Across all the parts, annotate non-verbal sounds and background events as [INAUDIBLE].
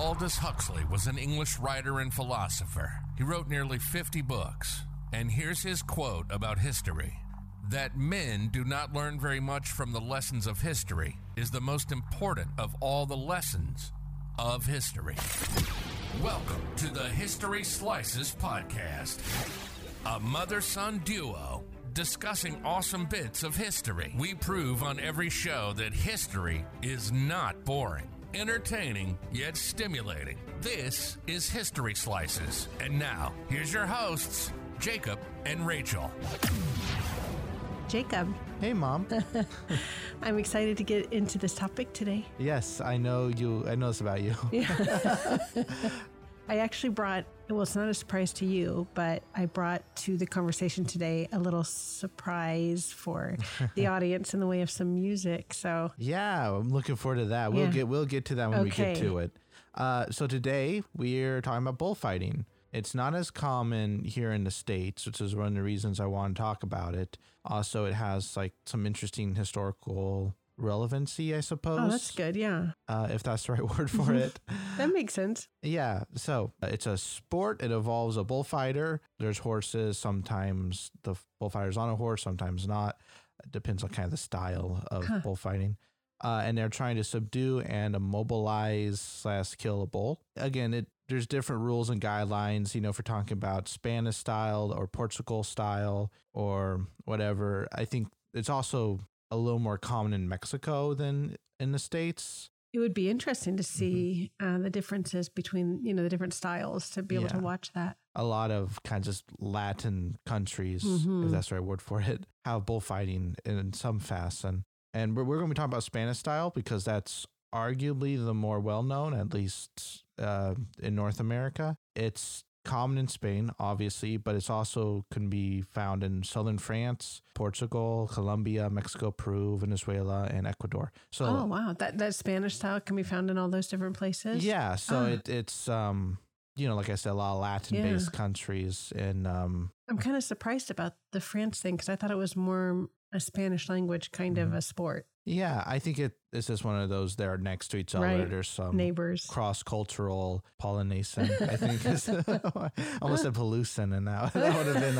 Aldous Huxley was an English writer and philosopher. He wrote nearly 50 books. And here's his quote about history that men do not learn very much from the lessons of history is the most important of all the lessons of history. Welcome to the History Slices Podcast, a mother son duo discussing awesome bits of history. We prove on every show that history is not boring, entertaining, yet stimulating. This is History Slices. And now, here's your hosts, Jacob and Rachel. Jacob, Hey, mom. [LAUGHS] I'm excited to get into this topic today. yes, I know you. I know this about you. [LAUGHS] I actually brought, well, it's not a surprise to you, but I brought to the conversation today a little surprise for the [LAUGHS] audience in the way of some music. So, Yeah, I'm looking forward to that. We'll Yeah. get we'll get to that when we get to it. Uh, so today we're talking about bullfighting. It's not as common here in the states, which is one of the reasons I want to talk about it. Also, it has like some interesting historical relevancy, I suppose. oh, that's good. Yeah. Uh, if that's the right [LAUGHS] word for [LAUGHS] it. That makes sense. Yeah, so uh, it's a sport. It involves a bullfighter. There's horses. Sometimes the bullfighter's on a horse, sometimes not. It depends on kind of the style of Huh. bullfighting. Uh, and they're trying to subdue and immobilize slash kill a bull. Again, it there's different rules and guidelines. You know, if we're talking about Spanish style or Portugal style or whatever, I think it's also a little more common in Mexico than in the states. It would be interesting to see uh, the differences between, you know, the different styles to be able to watch that. a lot of kinds of just Latin countries, Mhm. if that's the right word for it, [LAUGHS] have bullfighting in some fashion. And we're, we're going to be talking about Spanish style because that's arguably the more well known, at least uh, in North America. It's common in Spain, obviously, but it's also can be found in southern France, Portugal, Colombia, Mexico, Peru, Venezuela, and Ecuador. So oh, wow. That, that Spanish style can be found in all those different places. yeah, so Ah. it, it's um, you know, like I said, a lot of Latin-based countries and um, I'm kind of surprised about the France thing because I thought it was more a Spanish language kind of Mhm. a sport. Yeah, I think it this is one of those they're next to each other. Right. There's some Neighbors. cross cultural pollination. I think is [LAUGHS] [LAUGHS] almost a pollution, and that [LAUGHS] that would have been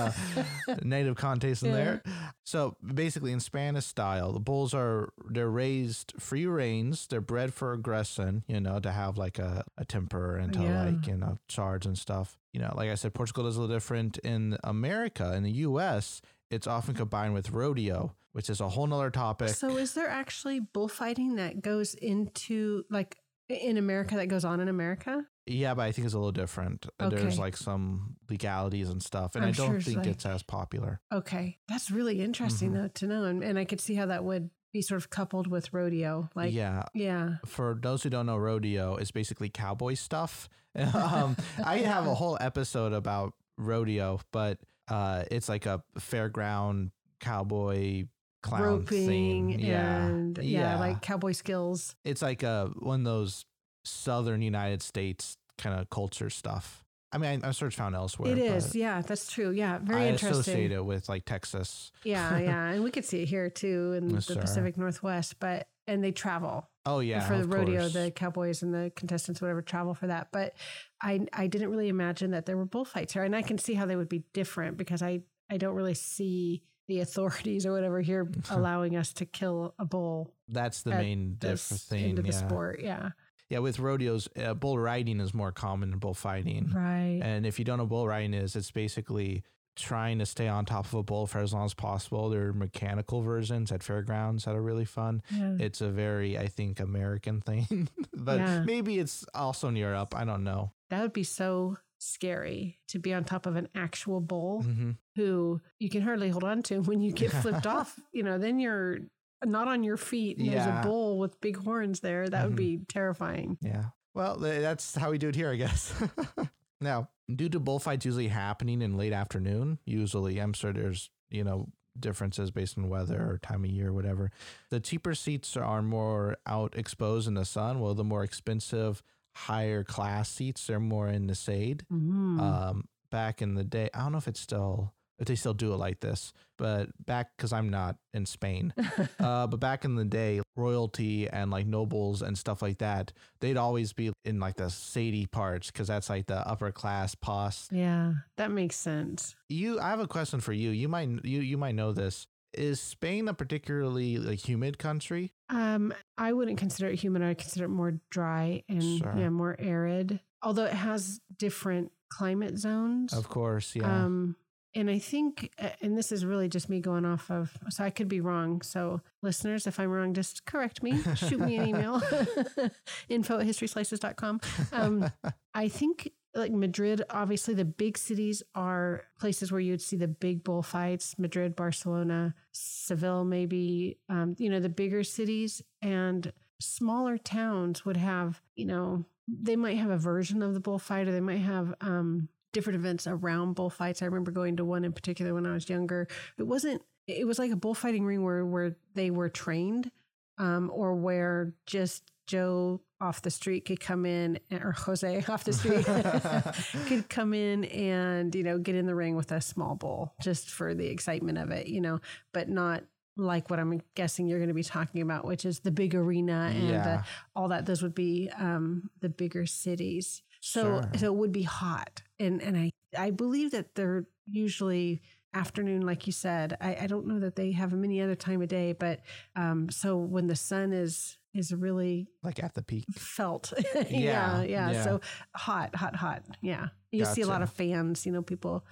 a native connotation Yeah. there. So basically, in Spanish style, the bulls are they're raised free range. They're bred for aggression, you know, to have like a, a temper and to Yeah. like you know charge and stuff. You know, like I said, Portugal is a little different. In America, in the U.S., it's often combined with rodeo, which is a whole nother topic. So is there actually bullfighting that goes into like in America that goes on in America? Yeah, but I think it's a little different. Uh, There's like some legalities and stuff, and I'm I don't sure it's think like- it's as popular. Okay. That's really interesting Mhm. though to know. And, and I could see how that would be sort of coupled with rodeo. Like yeah, yeah. for those who don't know, rodeo is basically cowboy stuff. [LAUGHS] [LAUGHS] um, I have a whole episode about rodeo, but uh, it's like a fairground cowboy clown roping. Yeah, and yeah, like cowboy skills. it's like a one of those southern United States kind of culture stuff. I mean, I, I'm sure it's found elsewhere. It is. Yeah, that's true. Yeah. Very I interesting. associate it with like Texas. Yeah, yeah. [LAUGHS] And we could see it here too in Yes, the sir. Pacific Northwest, but and they travel. Oh yeah, for the of rodeo, course. the cowboys and the contestants, whatever, travel for that. But I I didn't really imagine that there were bullfights here, and I can see how they would be different because I I don't really see the authorities or whatever here [LAUGHS] allowing us to kill a bull. That's the main thing. into the yeah. sport. Yeah, yeah, with rodeos, uh, bull riding is more common than bullfighting. right. And if you don't know what bull riding is, it's basically trying to stay on top of a bull for as long as possible. There are mechanical versions at fairgrounds that are really fun. Yeah. It's a very, I think, American thing, [LAUGHS] but Yeah. maybe it's also in Europe. I don't know. that would be so scary to be on top of an actual bull hmm who you can hardly hold on to. [LAUGHS] When you get flipped off, you know, then you're not on your feet. And There's a bull with big horns there. That would Mhm. be terrifying. Yeah. Well, that's how we do it here, I guess. [LAUGHS] now, due to bullfights usually happening in late afternoon, usually, I'm sure there's, you know, differences based on weather or time of year, or whatever. The cheaper seats are more out exposed in the sun, while the more expensive, higher class seats, they're more in the shade. Mhm. Um, back in the day, I don't know if it's still if they still do it like this. But back, because I'm not in Spain, [LAUGHS] uh, but back in the day, royalty and like nobles and stuff like that, they'd always be in like the seedy parts because that's like the upper class pos. Yeah, that makes sense. You, I have a question for you. You might you you might know this. Is Spain a particularly like humid country? Um, I wouldn't consider it humid. I consider it more dry and Sure. yeah, more arid. Although it has different climate zones. Of course, yeah. Um, and I think, and this is really just me going off of, so I could be wrong. So, listeners, if I'm wrong, just correct me. Shoot me an email [LAUGHS] [LAUGHS] info at historyslices.com. Um, [LAUGHS] I think like Madrid, obviously, the big cities are places where you'd see the big bullfights Madrid, Barcelona, Seville, maybe, um, you know, the bigger cities. And smaller towns would have, you know, they might have a version of the bullfight or they might have um, different events around bullfights. I remember going to one in particular when I was younger. It wasn't, it was like a bullfighting ring where, where they were trained um, or where just Joe off the street could come in or Jose [LAUGHS] off the street [LAUGHS] could come in and, you know, get in the ring with a small bull just for the excitement of it, you know, but not like what I'm guessing you're going to be talking about, which is the big arena and Yeah. the, all that. Those would be um, the bigger cities. So, Sure. so it would be hot. And, and I, I believe that they're usually afternoon, like you said. I, I don't know that they have them any other time of day, but um, so when the sun is, is really like at the peak. felt. [LAUGHS] Yeah, yeah, yeah, yeah. So hot, hot, hot. Yeah. You see a lot of fans, you know, people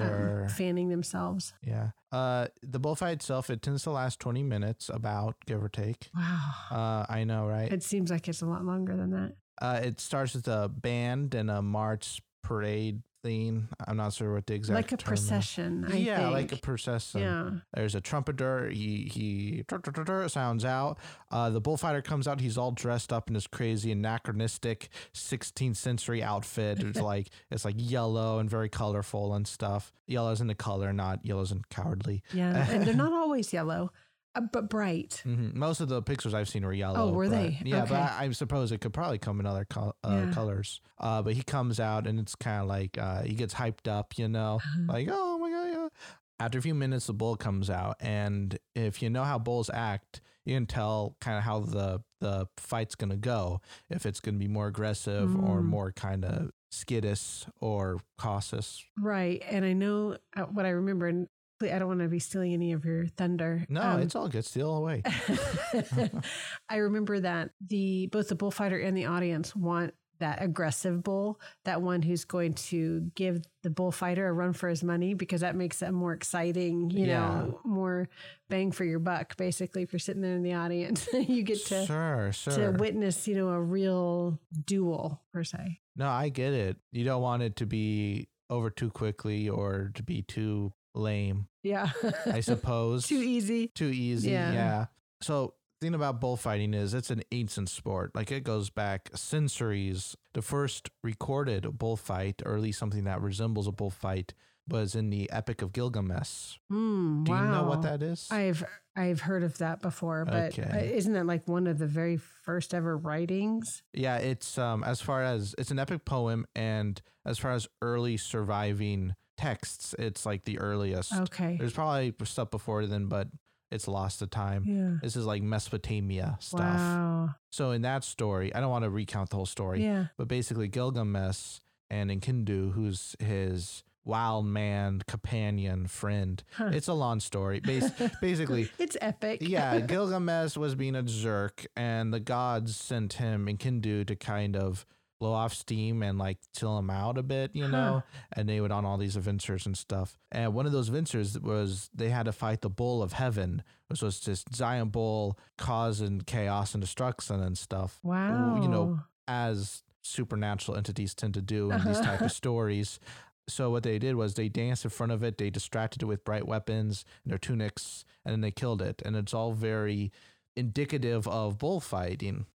um, fanning themselves. Yeah. Uh, the bullfight itself, it tends to last 20 minutes, about give or take. Wow. Uh, I know, right? It seems like it's a lot longer than that. Uh, it starts with a band and a march parade theme. I'm not sure what the exact like a procession. I yeah, think. like a procession. Yeah. There's a trumpeter. He he sounds out. Uh, the bullfighter comes out. He's all dressed up in his crazy anachronistic 16th century outfit. It's [LAUGHS] like it's like yellow and very colorful and stuff. Yellow's in the color, not yellow's and cowardly. Yeah. and they're not always yellow, but bright. hmm Most of the pictures I've seen were yellow. Oh, were they? Yeah, Okay. but I, I suppose it could probably come in other col- uh, Yeah. colors. Uh, but he comes out and it's kind of like uh, he gets hyped up, you know, Uh-huh. like oh my god. Yeah. After a few minutes, the bull comes out, and if you know how bulls act, you can tell kind of how the the fight's gonna go. If it's gonna be more aggressive or Mm. more kind of skittish or cautious. Right. And I know uh, what I remember, and I don't want to be stealing any of your thunder. No, Um, it's all good. Steal away. [LAUGHS] I remember that the both the bullfighter and the audience want that aggressive bull, that one who's going to give the bullfighter a run for his money because that makes it more exciting, you know, more bang for your buck. Basically, if you're sitting there in the audience, [LAUGHS] you get to sure, sure. to witness, you know, a real duel per se. No, I get it. You don't want it to be over too quickly or to be too lame, Yeah, I [LAUGHS] suppose. too easy. Too easy. Yeah. Yeah. So, thing about bullfighting is it's an ancient sport. Like it goes back centuries. The first recorded bullfight, or at least something that resembles a bullfight, was in the Epic of Gilgamesh. Mm, Do wow. you know what that is? I've I've heard of that before, but Okay. uh, isn't that like one of the very first ever writings? Yeah, it's um as far as it's an epic poem, and as far as early surviving texts, it's like the earliest. Okay. There's probably stuff before then, but it's lost to time. Yeah. This is like Mesopotamia stuff. Wow. So in that story, I don't want to recount the whole story, Yeah. but basically Gilgamesh and Enkidu, who's his wild man companion friend. Huh. It's a long story. Bas- [LAUGHS] basically, it's epic. yeah, [LAUGHS] Gilgamesh was being a jerk, and the gods sent him and Enkidu to kind of blow off steam and like chill them out a bit, you know. And they would on all these adventures and stuff. And one of those adventures was they had to fight the bull of heaven, which was this giant bull causing chaos and destruction and stuff. Wow. You know, as supernatural entities tend to do in these type of [LAUGHS] stories. So what they did was they danced in front of it, they distracted it with bright weapons and their tunics, and then they killed it. And it's all very indicative of bullfighting.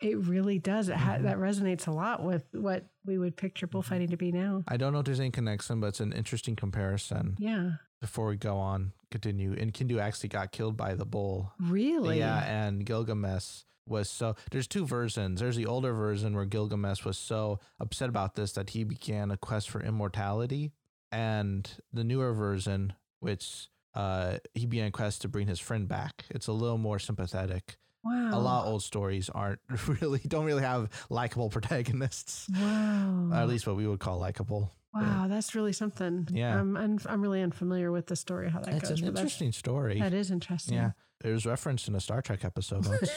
It really does. It ha- that resonates a lot with what we would picture Mm-hmm. bullfighting to be now. I don't know if there's any connection, but it's an interesting comparison. Yeah. Before we go on, continue. Enkidu actually got killed by the bull. Really? Yeah, and Gilgamesh was so there's two versions. There's the older version where Gilgamesh was so upset about this that he began a quest for immortality. and the newer version, which uh, he began a quest to bring his friend back. It's a little more sympathetic. Wow. A lot of old stories aren't [LAUGHS] really don't really have likable protagonists, Wow. or at least what we would call likable. Wow, that's really something. Yeah. I'm I'm, I'm really unfamiliar with the story how that It's goes. an but that's- interesting story. That is interesting. Yeah, there's reference in a Star Trek episode. [LAUGHS]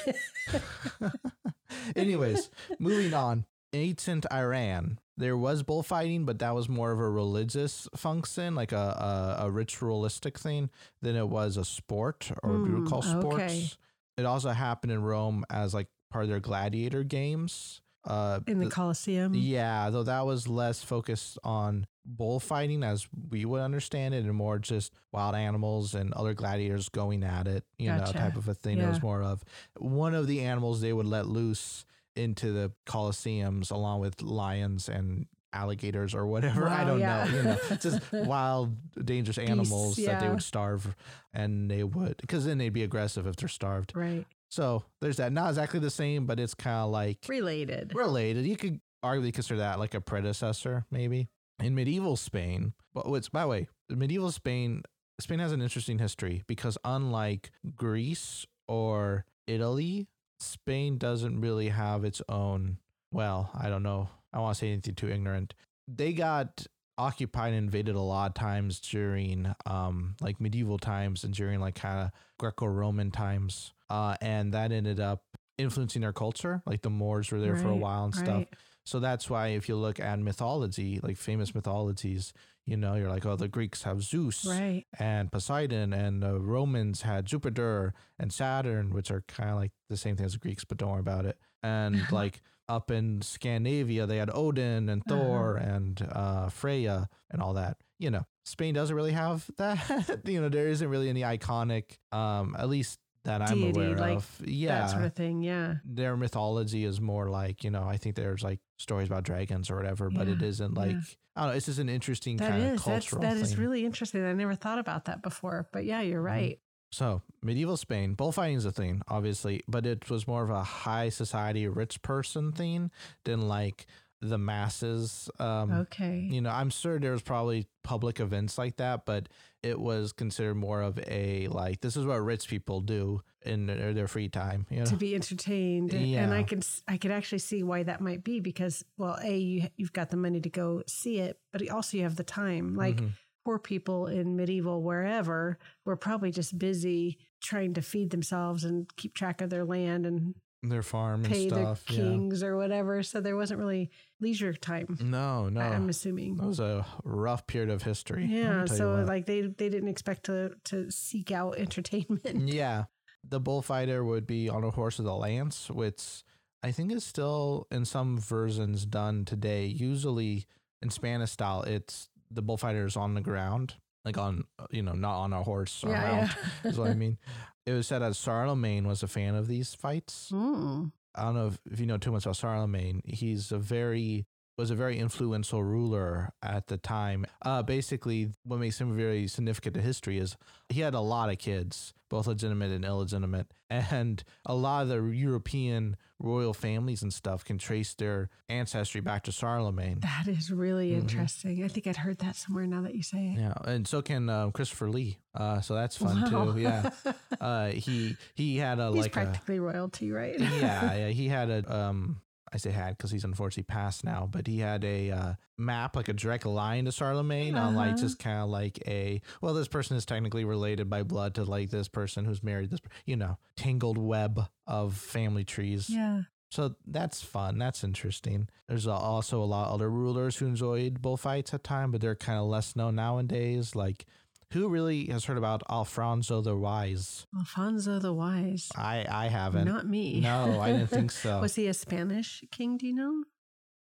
[LAUGHS] Anyways, moving on. Ancient Iran, there was bullfighting, but that was more of a religious function, like a a, a ritualistic thing, than it was a sport or what we would Mm, call sports. okay. It also happened in Rome as like part of their gladiator games. Uh, In the th- Colosseum. yeah, though that was less focused on bullfighting as we would understand it and more just wild animals and other gladiators going at it, you know, type of a thing. It was more of one of the animals they would let loose into the Colosseums along with lions and alligators or whatever. I don't yeah. know. You know, [LAUGHS] just wild, dangerous animals that they would starve and they would, because then they'd be aggressive if they're starved. Right. So there's that. Not exactly the same, but it's kind of like Related. related. You could arguably consider that like a predecessor, maybe. In medieval Spain, but what's by the way, medieval Spain, Spain has an interesting history because unlike Greece or Italy, Spain doesn't really have its own. Well, I don't know. I don't want to say anything too ignorant. They got occupied and invaded a lot of times during um like medieval times and during like kind of Greco-Roman times. Uh and that ended up influencing their culture. Like the Moors were there for a while and stuff. Right. So that's why if you look at mythology, like famous mythologies, you know, you're like, oh, the Greeks have Zeus Right. and Poseidon, and the Romans had Jupiter and Saturn, which are kind of like the same thing as the Greeks, but don't worry about it. And [LAUGHS] like up in Scandinavia, they had Odin and Uh-huh. Thor and uh, Freya and all that. You know, Spain doesn't really have [LAUGHS] that. you know, there isn't really any iconic, um, at least that I'm aware like of. Yeah That sort of thing. Yeah. their mythology is more like you know I think there's like stories about dragons or whatever, but it Yeah, isn't like yeah. I don't know. It's just an interesting That kind of is. That's cultural that is thing. really interesting. I never thought about that before. But yeah, you're Mhm. right. So medieval Spain. Bullfighting is a thing, obviously, but it was more of a high society, rich person thing than like the masses. Um, Okay. You know, I'm sure there was probably public events like that, but it was considered more of a like this is what rich people do in their, their free time. You know, to be entertained and Yeah. i can I could actually see why that might be because well a you, you've got the money to go see it but also you have the time like Mhm. Poor people in medieval wherever were probably just busy trying to feed themselves and keep track of their land and their farm and pay stuff. the kings or whatever so there wasn't really leisure time No, no. I'm assuming That was a rough period of history. yeah so like they they didn't expect to to seek out [LAUGHS] entertainment yeah, the bullfighter would be on a horse with a lance, which I think is still in some versions done today. Usually in Spanish style, it's the bullfighter is on the ground, like on you know not on a horse or yeah, mount. yeah. [LAUGHS] Is what I mean. It was said that Charlemagne was a fan of these fights. Mm. I don't know if, if you know too much about Charlemagne. He's a very was a very influential ruler at the time. Uh, basically, what makes him very significant to history is he had a lot of kids, both legitimate and illegitimate, and a lot of the European royal families and stuff can trace their ancestry back to Charlemagne. That is really Mhm. interesting. I think I'd heard that somewhere now that you say it. Yeah, and so can um, Christopher Lee. Uh, so that's fun Wow. too. Yeah, [LAUGHS] uh, he he had a He's like a practically royalty, right? yeah, [LAUGHS] yeah, he had a um I say had because he's unfortunately passed now, but he had a uh, map like a direct line to Charlemagne on like Uh-huh. just kind of like a well, this person is technically related by blood to like this person who's married this, you know, tangled web of family trees. yeah. So that's fun. That's interesting. There's also a lot of other rulers who enjoyed bullfights at time, but they're kind of less known nowadays. Like, who really has heard about Alfonso the Wise? Alfonso the Wise. I I haven't. Not me. No, I didn't think so. [LAUGHS] Was he a Spanish king? Do you know?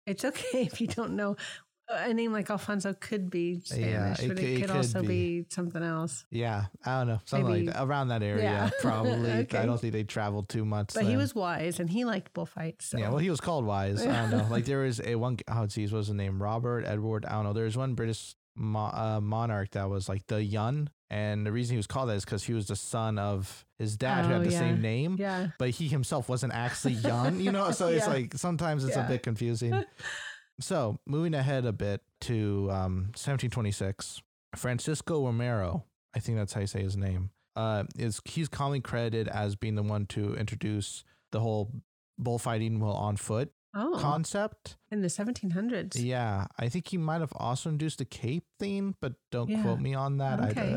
It's okay [LAUGHS] if you don't know. A name like Alfonso could be Spanish, it but it it could, could also be. be. something else. Yeah, I don't know, something Maybe- like that. around that area, Yeah. [LAUGHS] probably. Okay. I don't think they traveled too much. But he was wise and he liked bullfights. So. Yeah, well, he was called wise. I don't know. Like there was a one. Oh, geez, what was the name? Robert Edward. I don't know. There was one British mo- uh, monarch that was like the Yun, and the reason he was called that is because he was the son of his dad who Oh, had the yeah. same name. yeah. But he himself wasn't actually Yun, you know. So it's [LAUGHS] like sometimes it's a bit confusing. [LAUGHS] So moving ahead a bit to um, 1726, Francisco Romero, I think that's how you say his name, uh, is he's commonly credited as being the one to introduce the whole bullfighting while on foot Oh, concept. in the 1700s. Yeah, I think he might have also introduced the cape theme, but don't Yeah. quote me on that. Okay.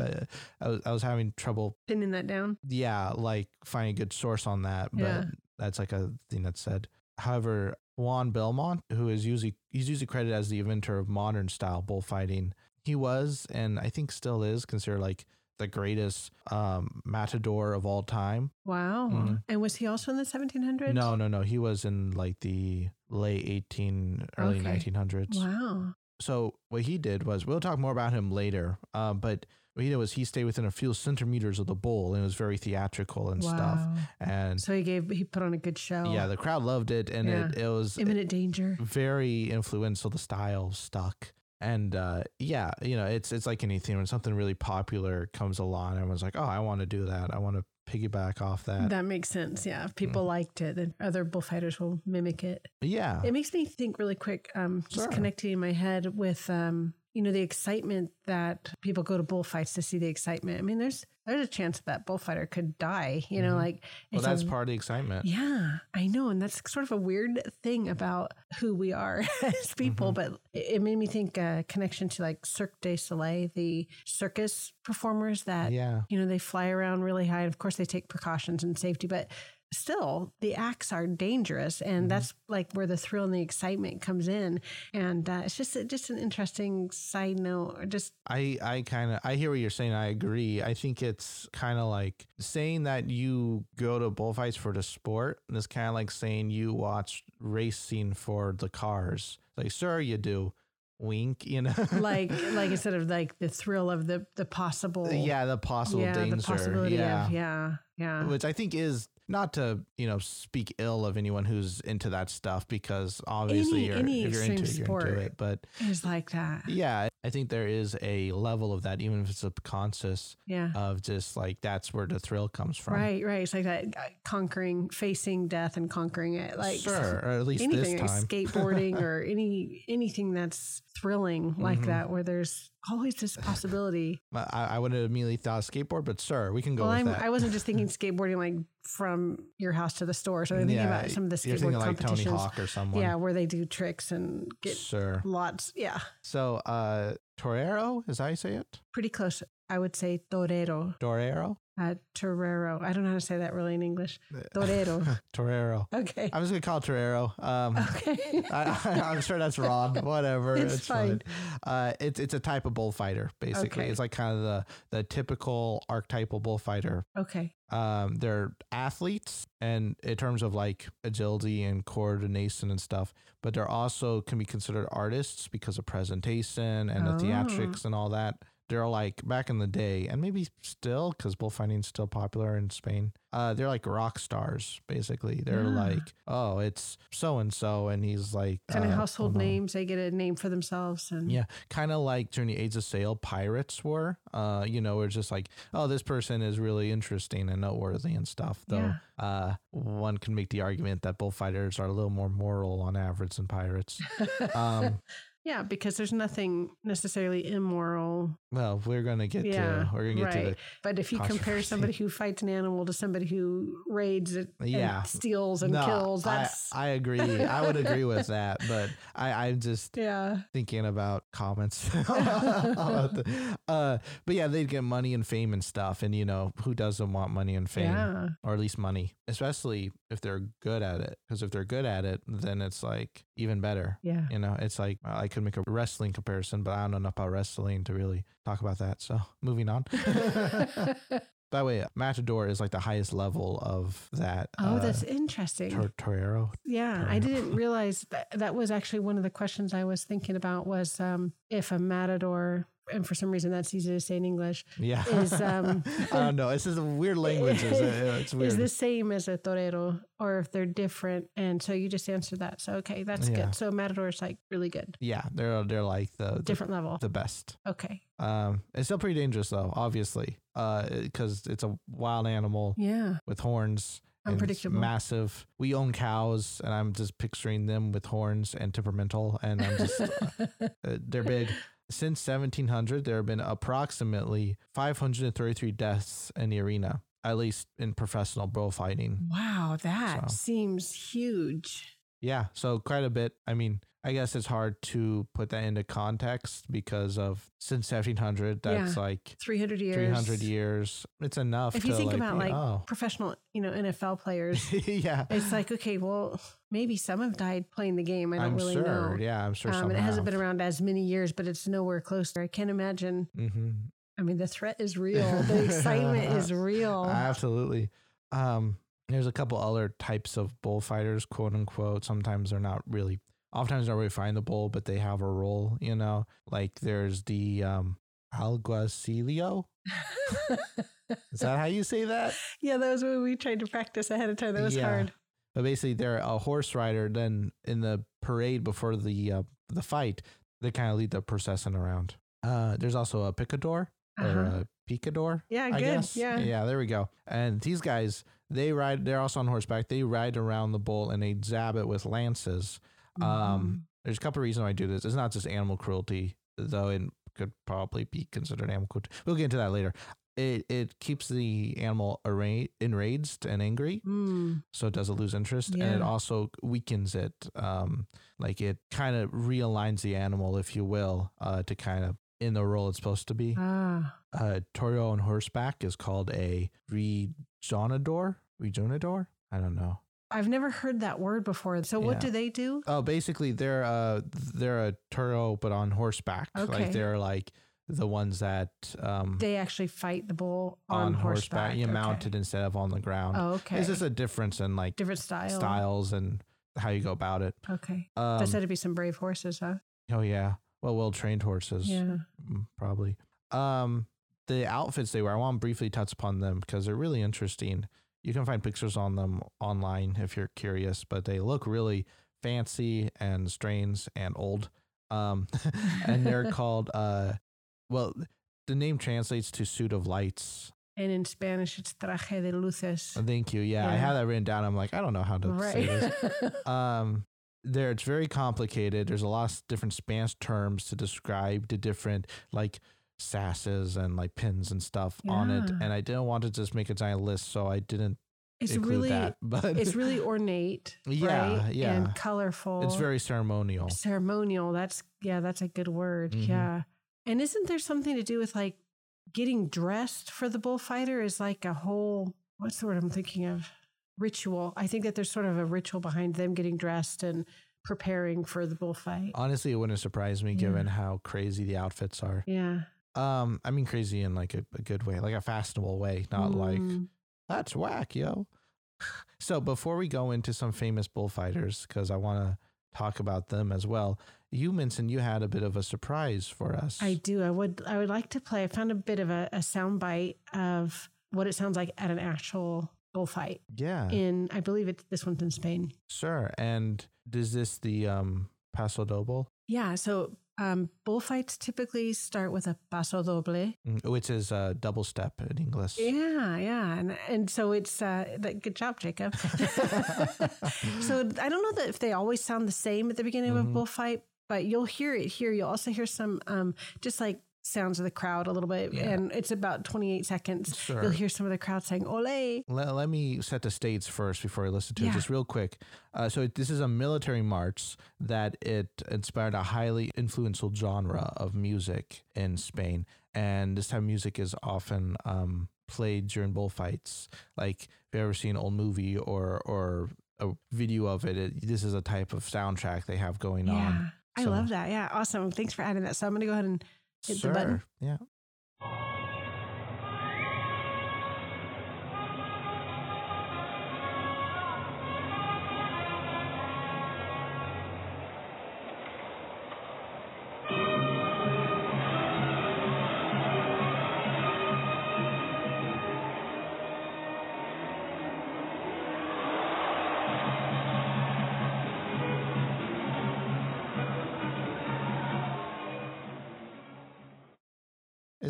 I, I, I, was, I was having trouble, Pinning that down. yeah, like finding a good source on that, but Yeah. that's like a thing that's said. However, Juan Belmont, who is usually he's usually credited as the inventor of modern style bullfighting, he was and I think still is considered like the greatest um, matador of all time. Wow. Mhm. And was he also in the 1700s? No, no, no. He was in like the late 18, early Okay. 1900s. Wow. So what he did was we'll talk more about him later. Um, but what he did was he stayed within a few centimeters of the bull and it was very theatrical and stuff. And So he gave he put on a good show. yeah, the crowd loved it and it, it was Imminent danger. very influential. The style stuck. And uh, yeah, you know, it's it's like anything when something really popular comes along, everyone's like, "Oh, I want to do that. I want to piggyback off that." That makes sense. Yeah. If Mm. people liked it, then other bullfighters will mimic it. yeah, It makes me think really quick, um, just Sure. connecting in my head with um, you know, the excitement that people go to bullfights to see the excitement. I mean, there's there's a chance that, that bullfighter could die, you know, Mhm. like well, that's a, part of the excitement. Yeah, I know. And that's sort of a weird thing about who we are [LAUGHS] as people. Mhm. But it it made me think uh, connection to like Cirque du Soleil, the circus performers that, yeah, you know, they fly around really high. And of course, they take precautions and safety, but still the acts are dangerous. And Mhm. that's like where the thrill and the excitement comes in. And uh, it's just, just an interesting side note. or Just, I I kind of I hear what you're saying. I agree. I think it's kind of like saying that you go to bullfights for the sport. And it's kind of like saying you watch racing for the cars. Like, sure, you do. Wink, you know. like, [LAUGHS] like instead of like the thrill of the, the possible. yeah, the possible yeah, danger. the possibility yeah. of, yeah, yeah. which I think is not to you know speak ill of anyone who's into that stuff because obviously Any- you're, any if you're into it, you're into it. But It's like that. yeah, I think there is a level of that, even if it's subconscious, Yeah. of just like that's where the thrill comes from. Right, right. It's like that uh, conquering, facing death and conquering it. Like sure, or at least anything, this like time. skateboarding or any anything that's thrilling like Mhm. that, where there's always this possibility. [LAUGHS] I, I would have immediately thought skateboard, but sir, we can go well, with I'm, that. I wasn't just thinking [LAUGHS] skateboarding like from your house to the store. So I'm thinking about some of the skateboard like Tony competitions. Hawk or someone. yeah, where they do tricks and get sure. lots. Yeah, So, uh, Torero, as I say it? pretty close. I would say torero, Torero. uh, torero. I don't know how to say that really in English. Torero. [LAUGHS] Torero. Okay. I'm just gonna call it Torero. Um, Okay. I, I'm sure that's wrong. [LAUGHS] Whatever, It's it's, fine. Uh, it's it's a type of bullfighter. Basically, Okay. it's like kind of the the typical archetypal bullfighter. okay. Um, they're athletes, and in terms of like agility and coordination and stuff, but they're also can be considered artists because of presentation and the Oh. theatrics and all that. They're like back in the day, and maybe still because bullfighting's still popular in Spain. Uh, they're like rock stars, basically. They're Yeah. like, oh, it's so and so, and he's like Kind of uh, household names. They get a name for themselves. And Yeah, kind of like during the Age of Sail, pirates were. Uh, you know, it's just like, oh, this person is really interesting and noteworthy and stuff. Though, uh, one can make the argument that bullfighters are a little more moral on average than pirates. [LAUGHS] Um, yeah, because there's nothing necessarily immoral. well, we're gonna get Yeah, to we're gonna get to right. But if you compare somebody who fights an animal to somebody who raids it Yeah. and steals and the. kills, no, I, that's I agree. I would agree with that, but I, I'm just [LAUGHS] yeah. thinking about comments. [LAUGHS] [LAUGHS] about the- uh, but yeah, they'd get money and fame and stuff, and you know who doesn't want money and fame? Yeah. or at least money, especially if they're good at it. Because if they're good at it, then it's like even better. Yeah. You know, it's like I could make a wrestling comparison, but I don't know enough about wrestling to really talk about that. So moving on. [LAUGHS] By the way, Matador is like the highest level of that. oh, uh, that's interesting. Tor- Torero. Yeah, I didn't realize that that was actually one of the questions I was thinking about was um, if a matador, and for some reason that's easy to say in English, Yeah. Is, um, [LAUGHS] I don't know. It's just a weird language. [LAUGHS] It's, it's weird. is the same as a torero or if they're different. And so you just answer that. So, okay, that's Yeah. good. So matador is like really good, yeah, they're they're like the the, different level. the best. Okay. Um, it's still pretty dangerous though, obviously, uh, because it's a wild animal Yeah. with horns Unpredictable. massive. We own cows, and I'm just picturing them with horns and temperamental, and I'm just [LAUGHS] uh, they're big. Since 1700, there have been approximately 533 deaths in the arena, at least in professional bullfighting. wow, that So. seems huge. Yeah, so quite a bit. I mean, I guess it's hard to put that into context because of since 1700, that's like 300 years. 300 years. It's enough. If you think like, about like oh. professional, you know, NFL players, [LAUGHS] yeah, it's like, okay, well, maybe some have died playing the game. I don't I'm really sure. know. Yeah, I'm sure Um, it hasn't been around as many years, but it's nowhere close. I can't imagine. hmm I mean, the threat is [LAUGHS] real. The excitement is real. Absolutely. Um, there's a couple other types of bullfighters, quote unquote. Sometimes they're not really, oftentimes they're really find the bull, but they have a role, you know. Like there's the um, alguacilio. Is that how you say that? [LAUGHS] yeah, that was when we tried to practice ahead of time. That was Yeah. hard. But basically, they're a horse rider. Then in the parade before the uh, the fight, they kind of lead the procession around. Uh, there's also a picador or Uh-huh. a picador. Yeah, I good. guess. Yeah. Yeah, there we go. And these guys, they ride, they're also on horseback. They ride around the bull and they jab it with lances. Mm-hmm. Um, there's a couple of reasons why I do this. It's not just animal cruelty, though it could probably be considered animal cruelty. We'll get into that later. It, it keeps the animal arra- enraged and angry, Mm. so it doesn't lose interest, and it also weakens it. Um, like it kind of realigns the animal, if you will, uh, to kind of in the role it's supposed to be Ah, uh, Toro on horseback is called a rejonador. Rejonador? I don't know. I've never heard that word before. So what Yeah. do they do? Oh, basically they're uh they're a Toro but on horseback. Okay. Like they're like the ones that um They actually fight the bull on, on horseback. you Okay. mounted instead of on the ground. Oh, okay. It's just a difference in like different style. styles and how you go about it. Okay. Um, That said to be some brave horses, huh? oh yeah. Well, well trained horses. Yeah. Mm, probably. Um, the outfits they wear, I want to briefly touch upon them because they're really interesting. You can find pictures on them online if you're curious, but they look really fancy and strange and old. Um, [LAUGHS] and they're [LAUGHS] called, uh, well, the name translates to suit of lights. And in Spanish, it's traje de luces. Thank you. Yeah, I Yeah. have that written down. I'm like, I don't know how to say this. [LAUGHS] Um there it's very complicated there's a lot of different spanish terms to describe the different like sasses and like pins and stuff on it and i didn't want to just make a giant list so i didn't it's really that [LAUGHS] but it's really ornate. Yeah, right? yeah. And colorful. it's very ceremonial ceremonial. That's yeah, that's a good word. Mhm. Yeah. And isn't there something to do with like getting dressed for the bullfighter is like a whole what's the word I'm thinking of? Ritual. I think that there's sort of a ritual behind them getting dressed and preparing for the bullfight. honestly it wouldn't surprise me Yeah. given how crazy the outfits are Yeah. Um i mean crazy in like a, a good way like a fashionable way not like Mm. that's whack yo [SIGHS] so before we go into some famous bullfighters because i want to talk about them as well you mentioned you had a bit of a surprise for us I do. I would I would like to play. I found a bit of a, a sound bite of what it sounds like at an actual bullfight yeah in I believe it's this one's in Spain. sure and is this the um paso doble Yeah, so um, bullfights typically start with a paso doble. Which is a double step in english Yeah, yeah, and and so it's uh, good job, Jacob. [LAUGHS] so I don't know that if they always sound the same at the beginning of Mhm. a bullfight, but you'll hear it here. You'll also hear some um, just like sounds of the crowd a little bit, Yeah. and it's about twenty eight seconds. Sure. You'll hear some of the crowd saying "Ole." let, let me set the stage first before I listen to it, just real quick. Uh, so this is a military march that it inspired a highly influential genre of music in Spain, and this type of music is often um, played during bullfights. Like if you ever seen an old movie or or a video of it, it this is a type of soundtrack they have going Yeah, on. I love that. Yeah, awesome. Thanks for adding that. So I'm gonna go ahead and hit the button. Yeah.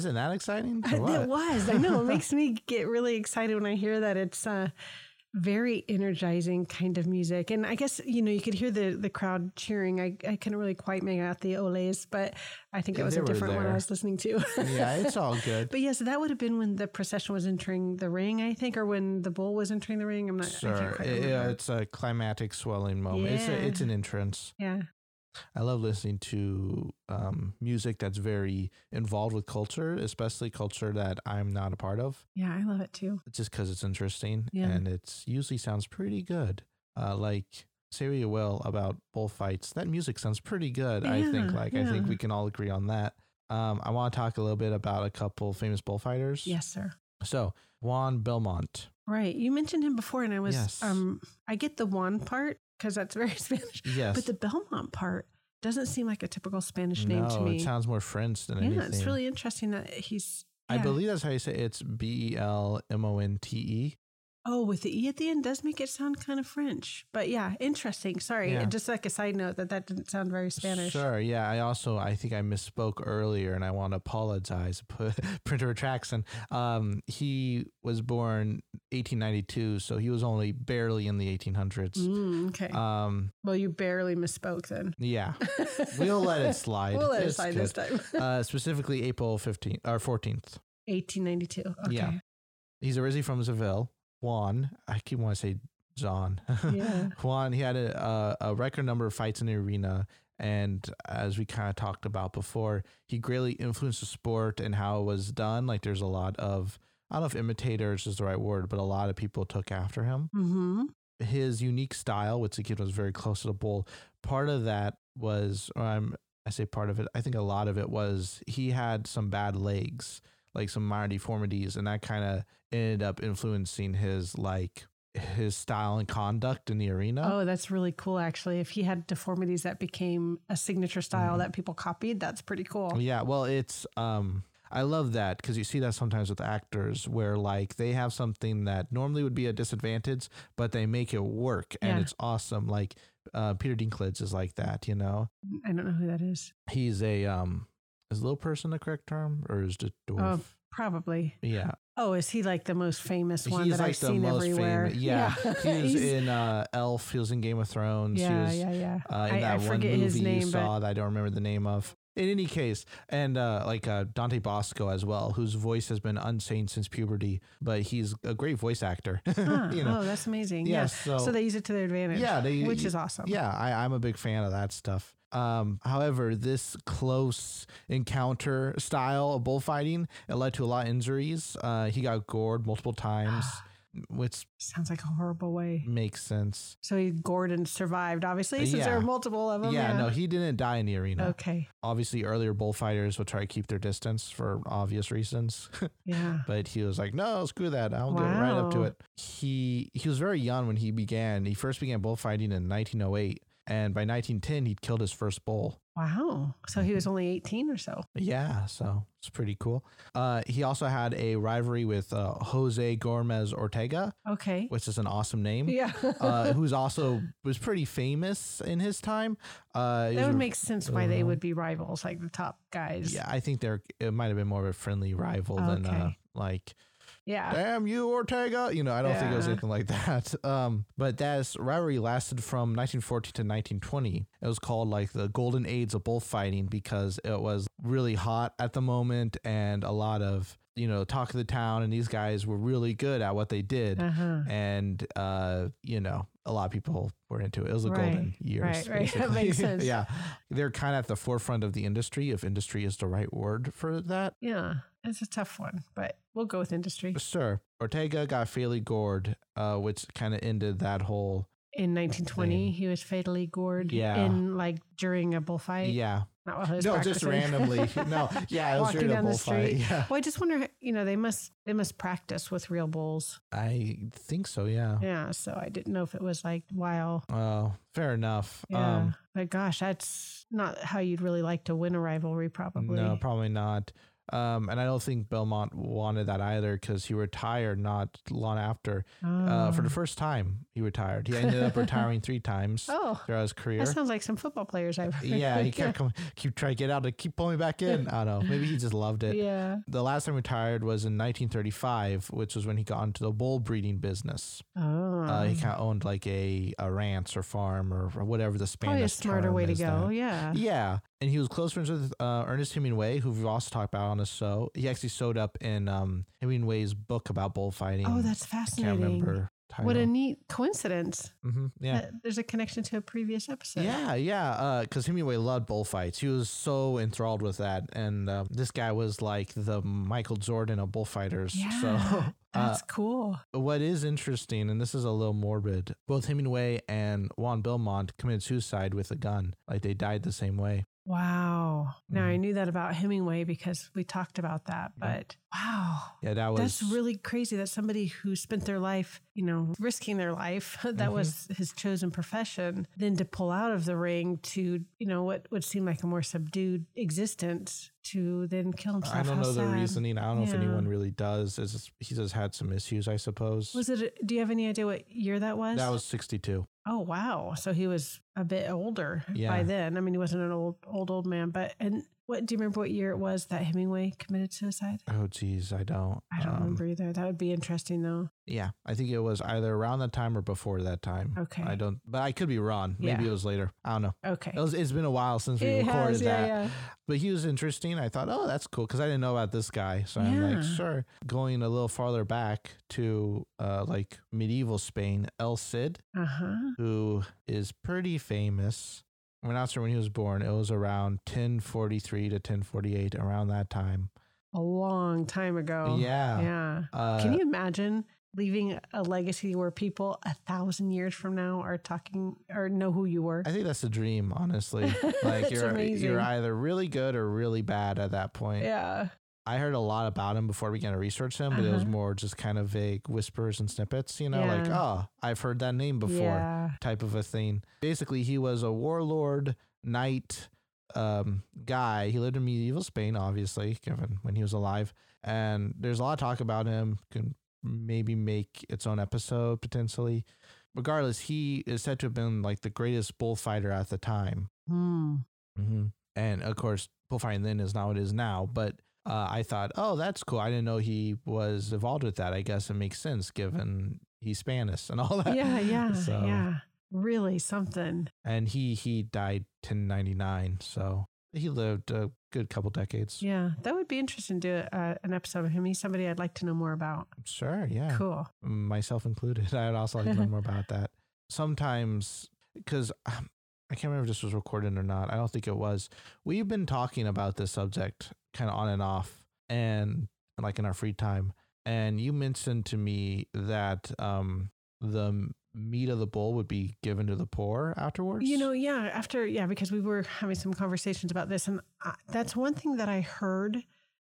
Isn't that exciting? [LAUGHS] it was. I know. It makes [LAUGHS] me get really excited when I hear that. It's uh, very energizing kind of music. And I guess, you know, you could hear the, the crowd cheering. I, I couldn't really quite make out the Olays, but I think it was a different one I was listening to. yeah, it's all good. [LAUGHS] But yes, that would have been when the procession was entering the ring, I think, or when the bull was entering the ring. I'm not Sure, It- yeah, it's a climatic swelling moment. It's a, Yeah. it's an entrance. yeah. I love listening to um, music that's very involved with culture, especially culture that I'm not a part of. Yeah, I love it too. Just because it's interesting Yeah. and it's usually sounds pretty good. Uh, like Syria Will about bullfights. That music sounds pretty good. I think. Yeah, Like I think we can all agree on that. Um, I want to talk a little bit about a couple famous bullfighters. Yes, sir. So Juan Belmont. Right. You mentioned him before, and I was, Yes. um, I get the one part because that's very [LAUGHS] Spanish, Yes. but the Belmont part doesn't seem like a typical Spanish name no, to me. it sounds more French than yeah, anything. it's really interesting that he's. I believe that's how you say it. it's B E L M O N T E. Oh, with the E at the end does make it sound kind of French. But yeah, interesting. Sorry. Yeah. Just like a side note that that didn't sound very Spanish. Sure, yeah. I also I think I misspoke earlier, and I want to apologize. [LAUGHS] Printer retraction. Um, he was born 1892, so he was only barely in the 1800s. Mm, okay. Um, well, you barely misspoke then. yeah, [LAUGHS] we'll let it slide. we'll let it slide this time. [LAUGHS] Uh, specifically April 15th or 14th. 1892. Okay. Yeah. He's originally from Seville. Juan, I keep wanting to say John. Yeah. [LAUGHS] Juan, he had a, a, a record number of fights in the arena. And as we kind of talked about before, he greatly influenced the sport and how it was done. Like there's a lot of, I don't know if imitators is the right word, but a lot of people took after him. Mm-hmm. His unique style, which kid was very close to the bull, part of that was, or I'm, I say part of it, I think a lot of it was he had some bad legs, like some minor deformities, and that kind of ended up influencing his like his style and conduct in the arena. Oh, that's really cool, actually. If he had deformities that became a signature style Mhm. that people copied, that's pretty cool. Yeah, well, it's um I love that because you see that sometimes with actors where like they have something that normally would be a disadvantage, but they make it work and Yeah. it's awesome. Like uh, Peter Dinklage is like that, you know. I don't know who that is. He's a um is little person the correct term or is it dwarf? Oh, probably. yeah, Oh, is he like the most famous one he's that like I've the seen most everywhere? famous. Yeah, he [LAUGHS] was He's- in uh, Elf. He was in Game of Thrones. he yeah, was, yeah, yeah. uh, in I, that I one forget movie his name, you saw but that I don't remember the name of. In any case, and uh, like uh, Dante Basco as well, whose voice has been unchanged since puberty, but he's a great voice actor. [LAUGHS] Huh, you know, oh, that's amazing. yeah. Yeah. So, So, they use it to their advantage. yeah, they, which is awesome. yeah, I, I'm a big fan of that stuff. Um, however, this close encounter style of bullfighting it led to a lot of injuries. Uh, he got gored multiple times, which Sounds like a horrible way. makes sense. So he Gordon survived, obviously, since there were multiple of them. yeah, no, he didn't die in the arena. Okay. Obviously, earlier bullfighters would try to keep their distance for obvious reasons, [LAUGHS] Yeah. but he was like, "No, screw that! I'll get right up to it." He he was very young when he began. He first began bullfighting in 1908, and by 1910, he'd killed his first bull. Wow. So he was only 18 or so. Yeah, so it's pretty cool. Uh, he also had a rivalry with uh, Jose Gomez Ortega, Okay. which is an awesome name. Yeah. uh, who's also was pretty famous in his time. Uh, that would a- make sense why they uh, would be rivals, like the top guys. Yeah, I think they're. It might have been more of a friendly rival than uh, like Yeah. "damn you Ortega." You know, I don't think it was anything like that. [LAUGHS] Um, but that rivalry lasted from 1914 to 1920. It was called like the golden age of bullfighting because it was really hot at the moment and a lot of you know talk of the town and these guys were really good at what they did. Uh-huh. And uh, you know, a lot of people were into it. It was a Right, golden years. right, right. [LAUGHS] That makes sense. [LAUGHS] yeah, they're kind of at the forefront of the industry, if industry is the right word for that. Yeah. It's a tough one, but we'll go with industry. Sure. Ortega got fatally gored, uh, which kind of ended that whole. In 1920, he was fatally gored. Yeah. In like during a bullfight. yeah. Not while he was No, just randomly. [LAUGHS] No, yeah, it was Walking during a down the street. Yeah. Well, I just wonder, you know, they must they must practice with real bulls. I think so. Yeah. Yeah. So I didn't know if it was like while. Oh, fair enough. Yeah. Um, but gosh, that's not how you'd really like to win a rivalry, probably. no, probably not. Um, and I don't think Belmont wanted that either because he retired not long after. Uh, for the Oh. first time, he retired. He ended up [LAUGHS] retiring three times Oh, throughout his career. that sounds like some football players I've heard. Yeah, he [LAUGHS] kept coming, keep trying to get out and keep pulling me back in. I don't know. Maybe he just loved it. Yeah. The last time he retired was in 1935, which was when he got into the bull breeding business. Oh. Uh, he kind of owned like a, a ranch or farm or, or whatever the Spanish Probably a smarter way to go. there. Yeah. Yeah, and he was close friends with uh, Ernest Hemingway, who we've also talked about on the show. He actually showed up in um, Hemingway's book about bullfighting. Oh, that's fascinating. I can't remember. Title. What a neat coincidence. hmm yeah. there's a connection to a previous episode. Yeah, yeah. Because Hemingway loved bullfights. He was so enthralled with that, and uh, this guy was like the Michael Jordan of bullfighters. Yeah. So, [LAUGHS] uh, That's cool. what is interesting, and this is a little morbid, both Hemingway and Juan Belmont committed suicide with a gun. Like they died the same way. Wow. Now I Mhm. knew that about Hemingway because we talked about that, but wow. Yeah, that was That's really crazy that somebody who spent their life, you know, risking their life, [LAUGHS] that Mhm. was his chosen profession, then to pull out of the ring to, you know, what would seem like a more subdued existence to then kill himself. I don't How know the reasoning. I don't know if anyone really does. It's just, he just had some issues, I suppose. Was it, do you have any idea what year that was? that was 62. Oh wow! So he was a bit older Yeah. by then. I mean, he wasn't an old, old, old man. But and what do you remember? What year it was that Hemingway committed suicide? Oh, geez, I don't. I don't um, remember either. That would be interesting, though. Yeah, I think it was either around that time or before that time. Okay. I don't, but I could be wrong. Maybe Yeah. it was later. I don't know. Okay. It was, it's been a while since we It recorded has, yeah, that. yeah. But he was interesting. I thought, oh, that's cool because I didn't know about this guy. So I'm like, sure. Going a little farther back to uh, like medieval Spain, El Cid, Uh huh. who is pretty famous. We're not sure when he was born. It was around 1043 to 1048, around that time. A long time ago. yeah. Yeah. Uh, Can you imagine leaving a legacy where people a thousand years from now are talking or know who you were? I think that's a dream, honestly. [LAUGHS] Like you're amazing. you're either really good or really bad at that point. yeah. I heard a lot about him before we began to research him, but it was Uh-huh. more just kind of vague whispers and snippets, you know, like, oh, I've heard that name before Yeah. type of a thing. Basically, he was a warlord, knight, um, guy. He lived in medieval Spain, obviously, given when he was alive. And there's a lot of talk about him. Can maybe make its own episode potentially. Regardless, he is said to have been like the greatest bullfighter at the time. Hmm. hmm And of course, bullfighting then is not what it is now. But uh, I thought, oh, that's cool. I didn't know he was involved with that. I guess it makes sense given he's Spanish and all that. Yeah. Yeah. So- Yeah. Really something. And he he died 1099, so he lived a good couple decades. Yeah. That would be interesting to do uh, an episode of him. He's somebody I'd like to know more about. Sure, yeah, Cool. myself included. [LAUGHS] I'd also like to learn more about that. [LAUGHS] Sometimes, because um, I can't remember if this was recorded or not. I don't think it was. We've been talking about this subject kind of on and off, and like in our free time. And you mentioned to me that um, the meat of the bull would be given to the poor afterwards. You know, yeah, after, yeah, because we were having some conversations about this. And I, that's one thing that I heard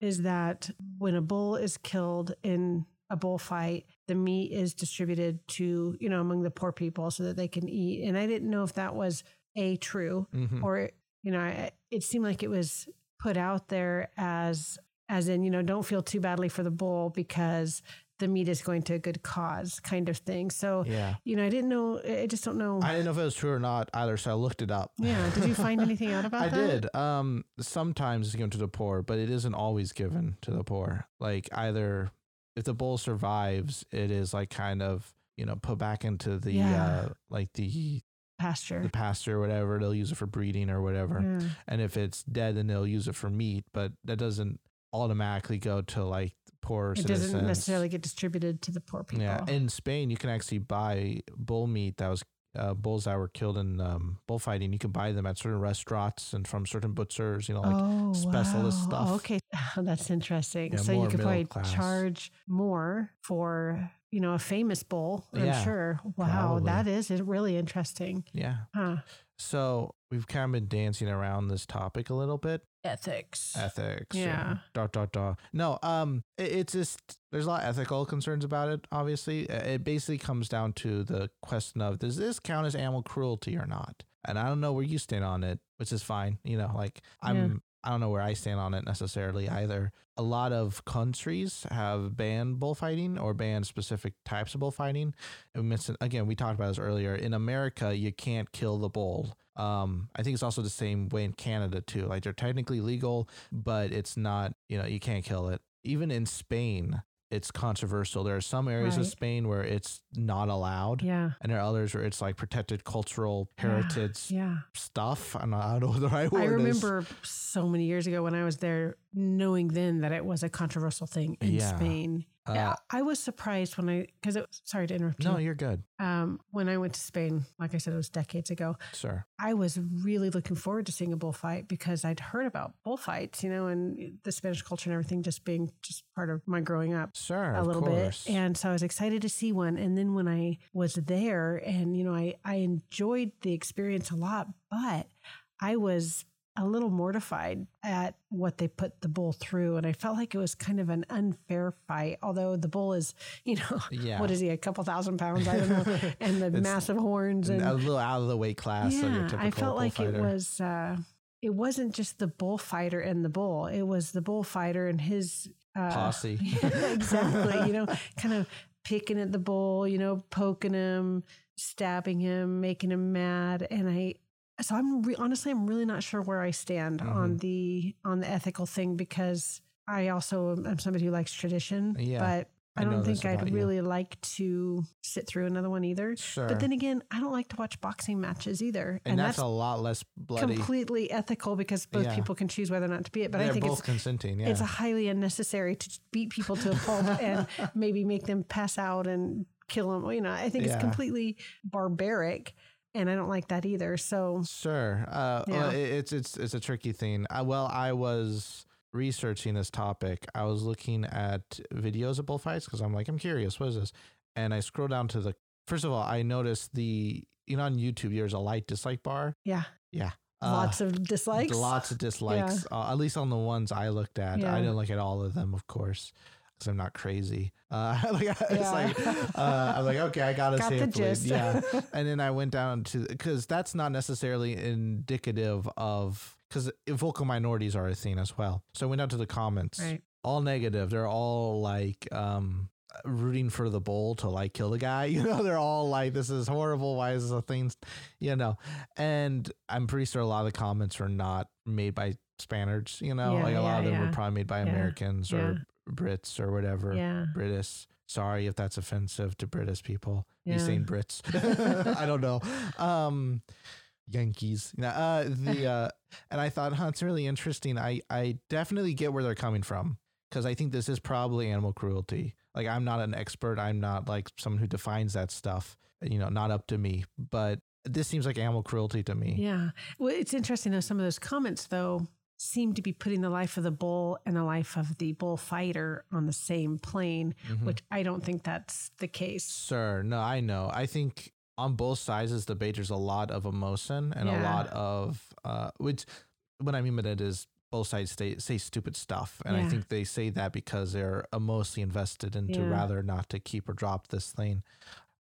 is that when a bull is killed in a bullfight, the meat is distributed to, you know, among the poor people so that they can eat. And I didn't know if that was A, true, Mhm. or, you know, it seemed like it was put out there as, as in, you know, don't feel too badly for the bull because the meat is going to a good cause kind of thing. So, yeah. you know, I didn't know, I just don't know. I didn't know if it was true or not either, so I looked it up. Yeah. Did you find anything out [LAUGHS] about I that? I did. Um, sometimes it's given to the poor, but it isn't always given to the poor. Like either if the bull survives, it is like kind of you know put back into the Yeah. uh, like the Pasture. the pasture or whatever. They'll use it for breeding or whatever. Yeah. And if it's dead, then they'll use it for meat. But that doesn't automatically go to like poor It citizens. doesn't necessarily get distributed to the poor people. Yeah, in Spain, you can actually buy bull meat that was uh, bulls that were killed in um, bullfighting. You can buy them at certain restaurants and from certain butchers. You know, like oh, specialist wow. stuff. Okay, [LAUGHS] that's interesting. Yeah, so you could probably class. charge more for you know a famous bull. I'm Yeah, sure. Wow, probably. that is really interesting. yeah. Huh? So we've kind of been dancing around this topic a little bit. Ethics. Ethics. Yeah. Dot dot dot. No. Um. It, it's just there's a lot of ethical concerns about it. Obviously, it basically comes down to the question of does this count as animal cruelty or not? And I don't know where you stand on it, which is fine. You know, like I'm I don't know where I stand on it necessarily either. A lot of countries have banned bullfighting or banned specific types of bullfighting. And again, we talked about this earlier. In America, you can't kill the bull. Um, I think it's also the same way in Canada too. Like they're technically legal, but it's not, you know, you can't kill it. Even in Spain, it's controversial. There are some areas of Spain where it's not allowed. Yeah. And there are others where it's like protected cultural heritage Yeah. stuff. I don't know, I don't know what the right word I is. remember so many years ago when I was there, knowing then that it was a controversial thing in Yeah. Spain. Uh, yeah, I was surprised when I because it. Sorry to interrupt No, you. you're good, Um, when I went to Spain, like I said, it was decades ago. sir. I was really looking forward to seeing a bullfight because I'd heard about bullfights, you know, and the Spanish culture and everything just being just part of my growing up Sure, a little bit. And so I was excited to see one. And then when I was there and, you know, I, I enjoyed the experience a lot, but I was a little mortified at what they put the bull through. And I felt like it was kind of an unfair fight, although the bull is, you know, Yeah. what is he, a couple thousand pounds? I don't know. [LAUGHS] And the massive horns. And a little out of the weight class yeah, typical I felt like it was, uh, it wasn't just the bullfighter and the bull. It was the bullfighter and his uh, Posse. [LAUGHS] exactly. you know, kind of picking at the bull, you know, poking him, stabbing him, making him mad. And I, so I'm re- honestly, I'm really not sure where I stand on Mhm. the on the ethical thing because I also am- somebody who likes tradition. Yeah, but I, I don't think I'd you. really like to sit through another one either. Sure. But then again, I don't like to watch boxing matches either, and, that's, a lot less bloody. completely ethical because both Yeah. people can choose whether or not to be it. But They're I think both it's consenting. Yeah. it's a highly unnecessary to beat people to a pulp [LAUGHS] and maybe make them pass out and kill them. You know, I think Yeah. it's completely barbaric, and I don't like that either. So Sure. Uh, Yeah. it- it's it's it's a tricky thing. Uh, well, I was researching this topic. I was looking at videos of bullfights because I'm like, I'm curious. What is this? And I scroll down to the. First of all, I noticed the you know on YouTube there's a like dislike bar. yeah, Yeah. lots of dislikes. Lots of dislikes. Uh, at least on the ones I looked at. Yeah. I didn't look at all of them, of course. Because I'm not crazy. Uh, [LAUGHS] like, it's like [LAUGHS] uh, I'm like, okay, I gotta Got the it. gist. Yeah, [LAUGHS] and then I went down to because that's not necessarily indicative of because vocal minorities are a thing as well. So I went down to the comments, right. all negative. They're all like um rooting for the bull to like kill the guy. You know, they're all like, this is horrible. Why is this a thing? You know, and I'm pretty sure a lot of the comments are not made by Spaniards. You know, Yeah, like a lot of yeah, them were probably made by Yeah, Americans or Brits or whatever. Yeah. British. Sorry if that's offensive to British people. You Yeah. saying Brits? [LAUGHS] [LAUGHS] I don't know. Um, Yankees. Uh, the uh, and I thought, huh, it's really interesting. I I definitely get where they're coming from because I think this is probably animal cruelty. Like I'm not an expert. I'm not like someone who defines that stuff. You know, not up to me. But this seems like animal cruelty to me. Yeah. Well, it's interesting though. Some of those comments though seem to be putting the life of the bull and the life of the bullfighter on the same plane, Mhm. which I don't think that's the case. Sir, no, I know. I think on both sides of the debate, there's a lot of emotion and a lot of uh, which what I mean by that is both sides say, say stupid stuff, and I think they say that because they're emotionally invested into Yeah. rather not to keep or drop this thing.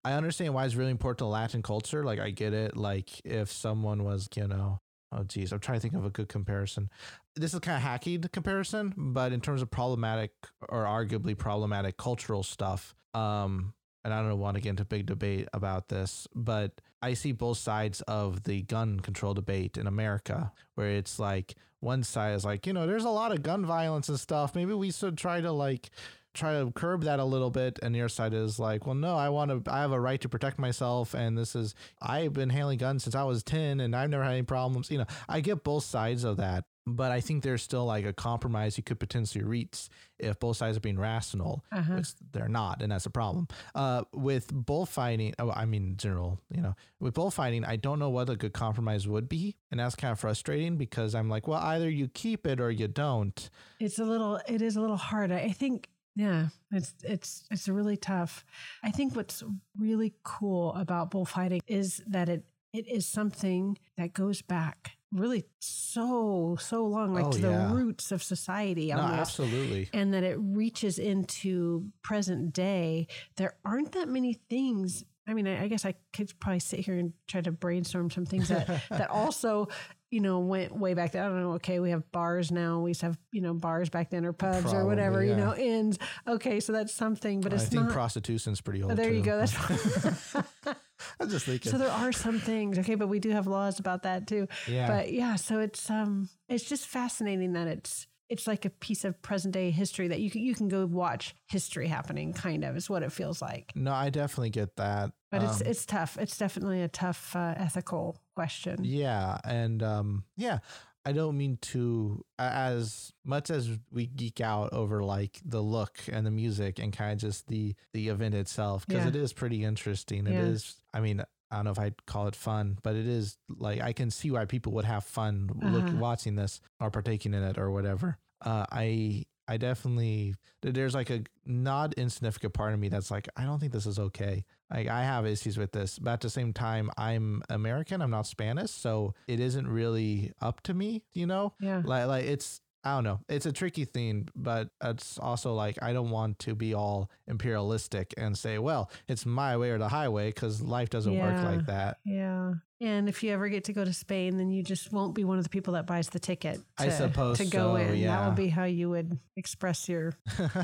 I understand why it's really important to Latin culture. Like I get it. Like if someone was, you know, oh geez, I'm trying to think of a good comparison. This is kind of hacky comparison, but in terms of problematic or arguably problematic cultural stuff, um, and I don't want to get into big debate about this, but I see both sides of the gun control debate in America, where it's like one side is like, you know, there's a lot of gun violence and stuff. Maybe we should try to like try to curb that a little bit and side is like well no i want to i have a right to protect myself and this is i've been handling guns since i was 10 and i've never had any problems you know i get both sides of that but i think there's still like a compromise you could potentially reach if both sides are being rational Uh-huh. which they're not and that's a problem uh, with bullfighting oh, i mean general you know with bullfighting i don't know what a good compromise would be and that's kind of frustrating because i'm like well either you keep it or you don't It's a little it is a little hard. I think yeah, it's it's it's really tough. I think what's really cool about bullfighting is that it it is something that goes back really so so long like Oh, to yeah. the roots of society no absolutely and that it reaches into present day. There aren't that many things I mean, I, I guess I could probably sit here and try to brainstorm some things that [LAUGHS] that also you know, went way back then. I don't know. Okay, we have bars now. We used to have, you know, bars back then or pubs Probably, or whatever, yeah. you know, inns. Okay, so that's something, but I it's think not. prostitution's pretty old. Oh, there you go. That's [LAUGHS] [LAUGHS] I'm just thinking. so there are some things. Okay, but we do have laws about that too. yeah. But yeah, so it's um it's just fascinating that it's it's like a piece of present day history that you can you can go watch history happening kind of is what it feels like. no, I definitely get that. But it's Um, it's tough. It's definitely a tough uh, ethical question. Yeah, and um, yeah, I don't mean to as much as we geek out over like the look and the music and kind of just the the event itself because Yeah. it is pretty interesting. It Yeah. is. I mean. I don't know if I'd call it fun, but it is like I can see why people would have fun Uh-huh. watching this or partaking in it or whatever. Uh, I I definitely there's like a not insignificant part of me that's like I don't think this is okay. Like I have issues with this, but at the same time, I'm American. I'm not Spanish, so it isn't really up to me. You know, Yeah. like like it's I don't know. It's a tricky thing, but it's also like I don't want to be all imperialistic and say, well, it's my way or the highway because life doesn't work like that. Yeah. And if you ever get to go to Spain, then you just won't be one of the people that buys the ticket to, I suppose to go so, in. That yeah. would be how you would express your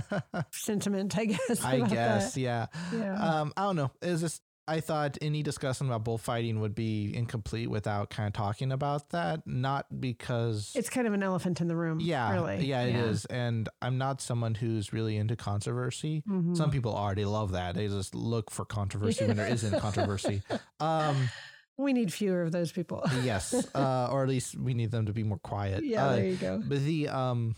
[LAUGHS] sentiment, I guess. I guess, that. yeah. Yeah. Um, I don't know. It's just I thought any discussion about bullfighting would be incomplete without kind of talking about that. Not because it's kind of an elephant in the room. yeah, Really. yeah, it is. And I'm not someone who's really into controversy. Mhm. Some people are. They love that. They just look for controversy when there isn't controversy. [LAUGHS] Um, we need fewer of those people. [LAUGHS] yes, uh, or at least we need them to be more quiet. yeah, Uh, there you go. but the um,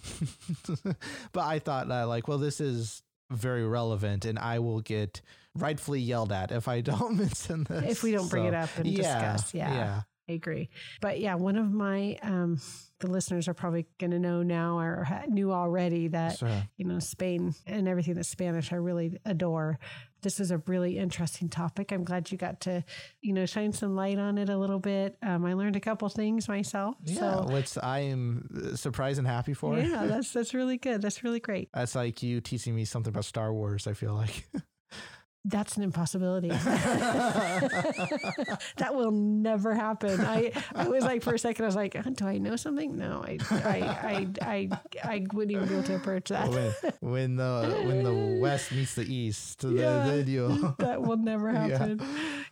[LAUGHS] but I thought that like, well, this is very relevant, and I will get rightfully yelled at if I [LAUGHS] don't mention this. If we don't bring it up and yeah, discuss. Yeah, yeah. I agree. But yeah, one of my, um, the listeners are probably going to know now or knew already that, So, you know, Spain and everything that's Spanish, I really adore. This is a really interesting topic. I'm glad you got to, you know, shine some light on it a little bit. Um, I learned a couple things myself. yeah, So which I am surprised and happy for. yeah, [LAUGHS] that's that's really good. That's really great. That's like you teaching me something about Star Wars. I feel like. [LAUGHS] That's an impossibility. [LAUGHS] that will never happen. I, I was like for a second, I was like, "Uh, do I know something? No, I, I, I, I, I wouldn't even be able to approach that. when when the when the West meets the East, the Yeah. video. [LAUGHS] that will never Yeah. happen.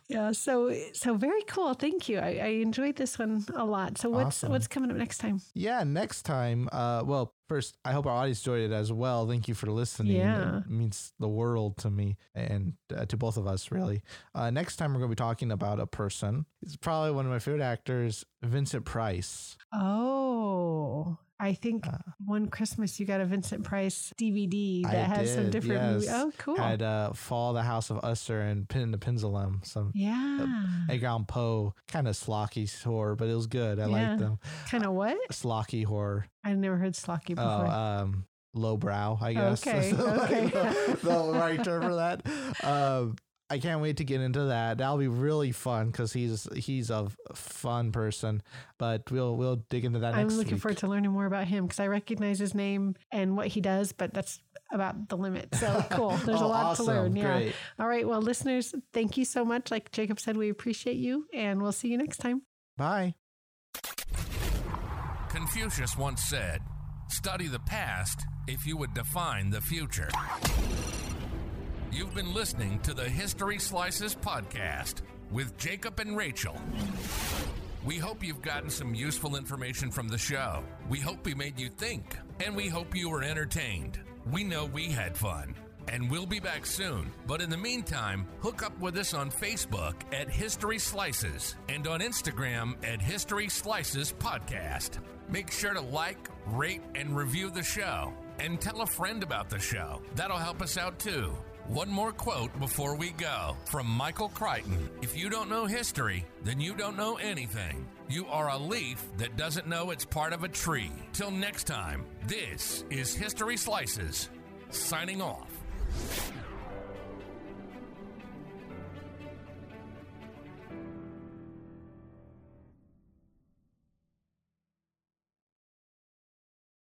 Yeah. So, so very cool. Thank you. I, I enjoyed this one a lot. So what's, Awesome. what's coming up next time? Yeah, next time. Uh, well, first, I hope our audience enjoyed it as well. Thank you for listening. Yeah. it means the world to me and uh, to both of us, really. Uh, next time, we're going to be talking about a person. It's probably one of my favorite actors, Vincent Price. Oh, I think Uh, one Christmas you got a Vincent Price DVD I that has some did, different movies. Oh, cool. I had uh, Fall, the House of Usher, and Pit and the Pendulum. Some yeah. Edgar Allan Poe, kind of schlocky horror, but it was good. I Yeah. liked them. kind of what? Schlocky horror. I've never heard Schlocky Oh, before. um, lowbrow, I guess. Okay, [LAUGHS] okay. the, the [LAUGHS] right term for that. Um, I can't wait to get into that. That'll be really fun because he's he's a fun person. But we'll we'll dig into that I'm next looking week. forward to learning more about him because I recognize his name and what he does, but that's about the limit. So [LAUGHS] cool. There's a Oh, lot awesome. to learn. Yeah. Great. All right. Well, listeners, thank you so much. Like Jacob said, we appreciate you and we'll see you next time. Bye. Confucius once said, Study the past if you would define the future. You've been listening to the History Slices podcast with Jacob and Rachel. We hope you've gotten some useful information from the show. We hope we made you think, and we hope you were entertained. We know we had fun. And we'll be back soon. But in the meantime, hook up with us on Facebook at History Slices and on Instagram at History Slices Podcast. Make sure to like, rate, and review the show. And tell a friend about the show. That'll help us out too. One more quote before we go from Michael Crichton. If you don't know history, then you don't know anything. You are a leaf that doesn't know it's part of a tree. Till next time, this is History Slices, signing off.